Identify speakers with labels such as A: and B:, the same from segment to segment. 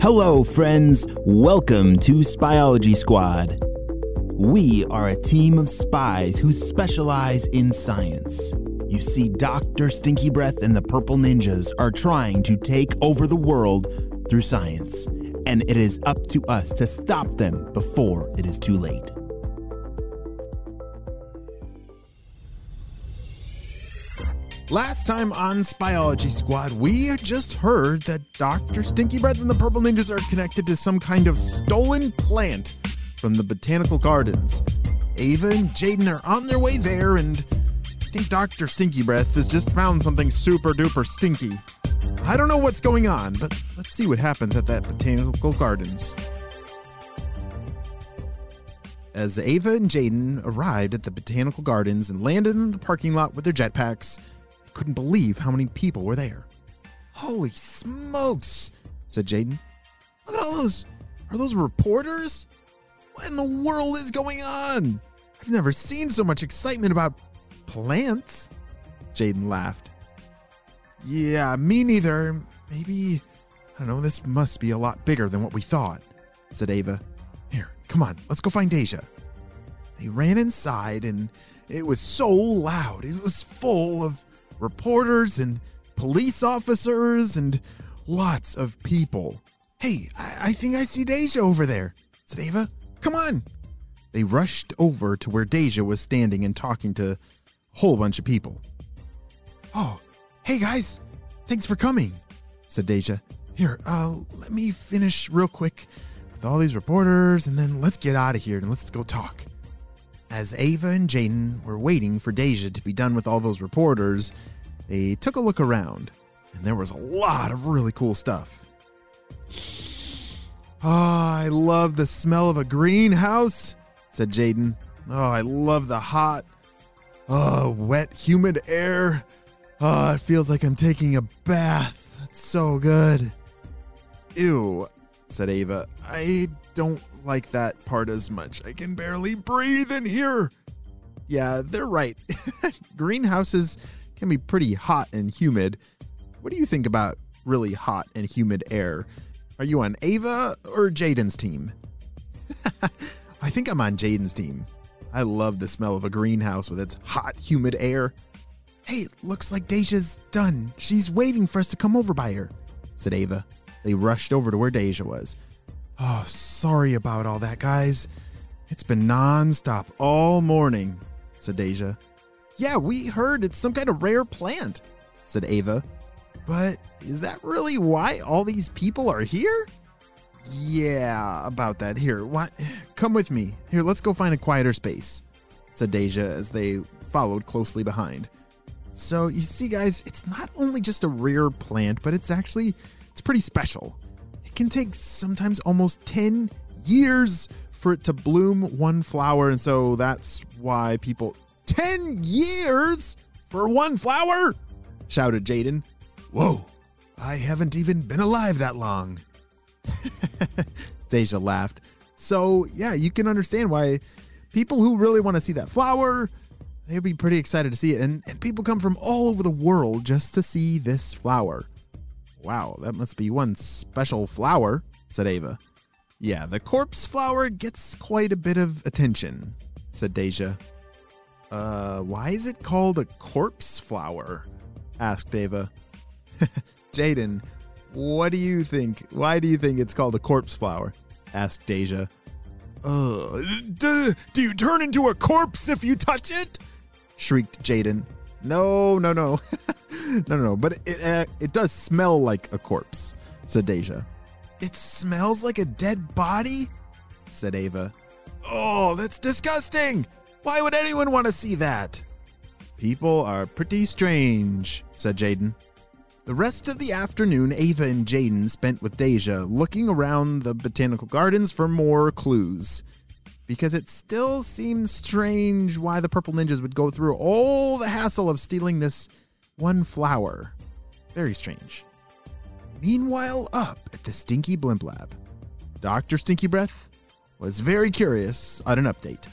A: Hello, friends. Welcome to Spyology Squad. We are a team of spies who specialize in science. You see, Dr. Stinky Breath and the Purple Ninjas are trying to take over the world through science, and it is up to us to stop them before it is too late.
B: Last time on Spyology Squad, we just heard that Dr. Stinky Breath and the Purple Ninjas are connected to some kind of stolen plant from the Botanical Gardens. Ava and Jaden are on their way there, and I think Dr. Stinky Breath has just found something super duper stinky. I don't know what's going on, but let's see what happens at that Botanical Gardens. As Ava and Jaden arrived at the Botanical Gardens and landed in the parking lot with their jetpacks, couldn't believe how many people were there. Holy smokes, said Jaden. Look at all those. Are those reporters? What in the world is going on? I've never seen so much excitement about plants. Jaden laughed. Yeah, me neither. Maybe, I don't know, this must be a lot bigger than what we thought, said Ava. Here, come on, let's go find Deja. They ran inside and it was so loud. It was full of reporters and police officers and lots of people. Hey, I, I think I see Deja over there, said Ava. Come on. They rushed over to where Deja was standing and talking to a whole bunch of people. Oh, hey guys, thanks for coming, said Deja. Here, uh, let me finish real quick with all these reporters and then let's get out of here and let's go talk. As Ava and Jaden were waiting for Deja to be done with all those reporters, they took a look around, and there was a lot of really cool stuff. Oh, I love the smell of a greenhouse, said Jaden. Oh, I love the hot, oh, wet, humid air. Oh, it feels like I'm taking a bath. That's so good. Ew, said Ava. I don't like that part as much. I can barely breathe in here. Yeah, they're right. Greenhouses can be pretty hot and humid. What do you think about really hot and humid air? Are you on Ava or Jaden's team? I think I'm on Jaden's team. I love the smell of a greenhouse with its hot, humid air. Hey, looks like Deja's done. She's waving for us to come over by her, said Ava. They rushed over to where Deja was. Oh, sorry about all that, guys. It's been nonstop all morning, said Deja. Yeah, we heard it's some kind of rare plant, said Ava. But is that really why all these people are here? Yeah, about that. Here, what? Come with me. Here, let's go find a quieter space, said Deja as they followed closely behind. So, you see guys, it's not only just a rare plant, but it's actually it's pretty special. Can take sometimes almost 10 years for it to bloom one flower, and so that's why people 10 years for one flower? shouted Jaden. Whoa, I haven't even been alive that long. Deja laughed. So, yeah, you can understand why people who really want to see that flower, they'd be pretty excited to see it. And, and people come from all over the world just to see this flower. Wow, that must be one special flower, said Ava. Yeah, the corpse flower gets quite a bit of attention, said Deja. Uh, why is it called a corpse flower? asked Ava. Jaden, what do you think? Why do you think it's called a corpse flower? asked Deja. Uh, d- do you turn into a corpse if you touch it? shrieked Jaden. No, no, no. no, no, no. But it, uh, it does smell like a corpse, said Deja. It smells like a dead body? said Ava. Oh, that's disgusting. Why would anyone want to see that? People are pretty strange, said Jaden. The rest of the afternoon, Ava and Jaden spent with Deja looking around the botanical gardens for more clues. Because it still seems strange why the Purple Ninjas would go through all the hassle of stealing this one flower. Very strange. Meanwhile, up at the Stinky Blimp Lab, Dr. Stinky Breath was very curious on an update.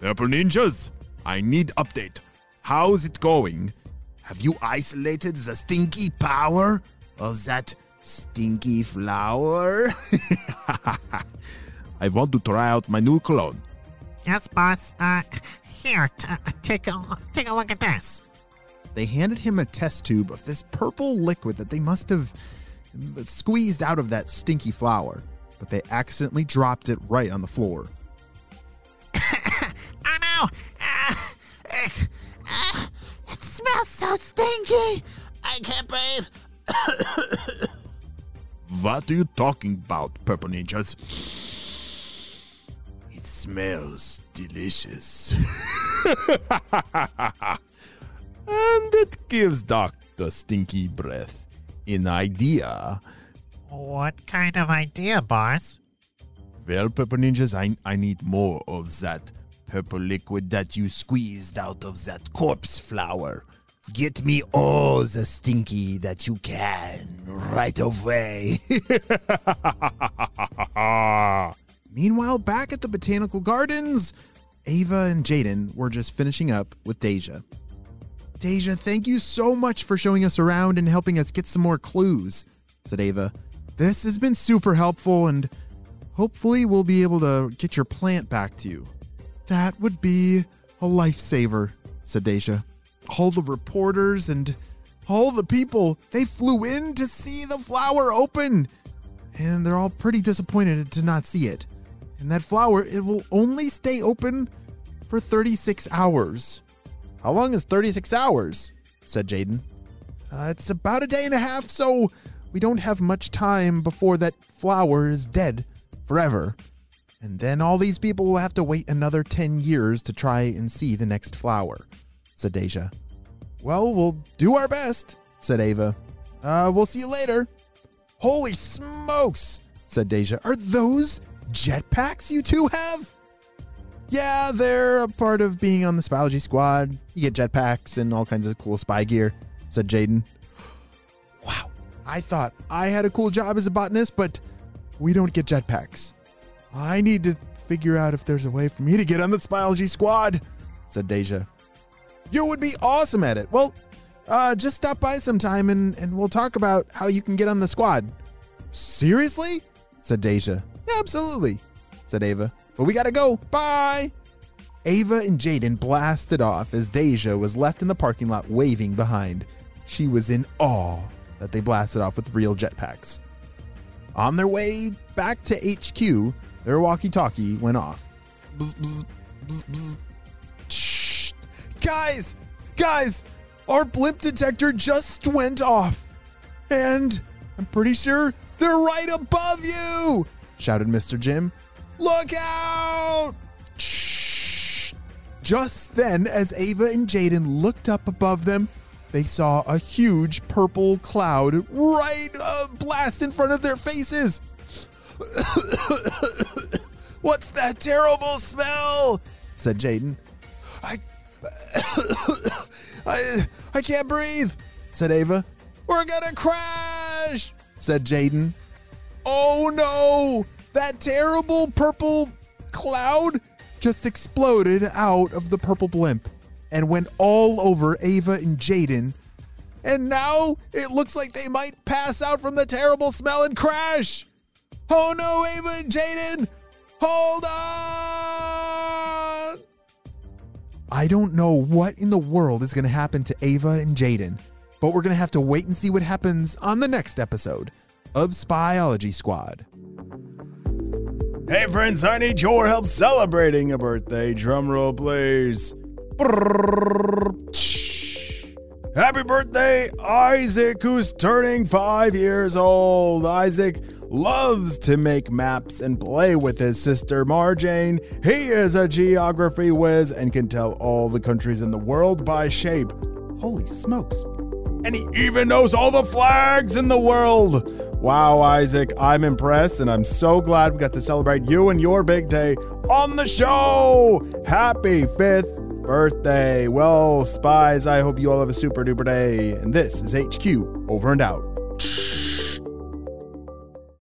B: Purple Ninjas, I need update. How's it going? Have you isolated the stinky power of that
A: stinky flower? I want to try out my new cologne.
C: Yes, boss. Uh, here, t- take a take a look at this.
B: They handed him a test tube of this purple liquid that they must have squeezed out of that stinky flower, but they accidentally dropped it right on the floor.
C: oh no! Uh, it, uh, it smells so stinky. I can't breathe.
A: what are you talking about, Purple Ninjas? It smells delicious. and it gives Dr. Stinky Breath an idea.
C: What kind of idea, boss?
A: Well, Purple Ninjas, I, I need more of that purple liquid that you squeezed out of that corpse flower. Get me all the stinky that you can right away.
B: Meanwhile, back at the botanical gardens, Ava and Jaden were just finishing up with Deja. Deja, thank you so much for showing us around and helping us get some more clues, said Ava. This has been super helpful, and hopefully, we'll be able to get your plant back to you. That would be a lifesaver, said Deja. All the reporters and all the people, they flew in to see the flower open, and they're all pretty disappointed to not see it. And that flower, it will only stay open for 36 hours.
A: How long is 36 hours? said Jaden.
B: Uh, it's about a day and a half, so we don't have much time before that flower is dead forever. And then all these people will have to wait another 10 years to try and see the next flower, said Deja. Well, we'll do our best, said Ava. Uh, we'll see you later. Holy smokes, said Deja. Are those jetpacks you two have? Yeah, they're a part of being on the Spyology squad. You get jetpacks and all kinds of cool spy gear, said Jaden. Wow, I thought I had a cool job as a botanist, but we don't get jetpacks. I need to figure out if there's a way for me to get on the Spyology squad, said Deja. You would be awesome at it. Well, uh, just stop by sometime and, and we'll talk about how you can get on the squad. Seriously? said Deja. Yeah, absolutely, said Ava. But we gotta go. Bye. Ava and Jaden blasted off as Deja was left in the parking lot waving behind. She was in awe that they blasted off with real jetpacks. On their way back to HQ, their walkie talkie went off. Bzz, bzz, bzz. Guys, guys, our blimp detector just went off. And I'm pretty sure they're right above you, shouted Mr. Jim. Look out! Shh. Just then, as Ava and Jaden looked up above them, they saw a huge purple cloud right uh, blast in front of their faces. What's that terrible smell? said Jaden. I, I, I can't breathe, said Ava. We're gonna crash, said Jaden. Oh no! That terrible purple cloud just exploded out of the purple blimp and went all over Ava and Jaden. And now it looks like they might pass out from the terrible smell and crash. Oh no, Ava and Jaden! Hold on! I don't know what in the world is going to happen to Ava and Jaden, but we're going to have to wait and see what happens on the next episode of Spyology Squad.
A: Hey friends, I need your help celebrating a birthday. Drumroll please. Happy birthday, Isaac, who's turning five years old. Isaac loves to make maps and play with his sister Marjane. He is a geography whiz and can tell all the countries in the world by shape. Holy smokes. And he even knows all the flags in the world. Wow, Isaac, I'm impressed and I'm so glad we got to celebrate you and your big day on the show. Happy fifth birthday. Well, spies, I hope you all have a super duper day. And this is HQ over and out.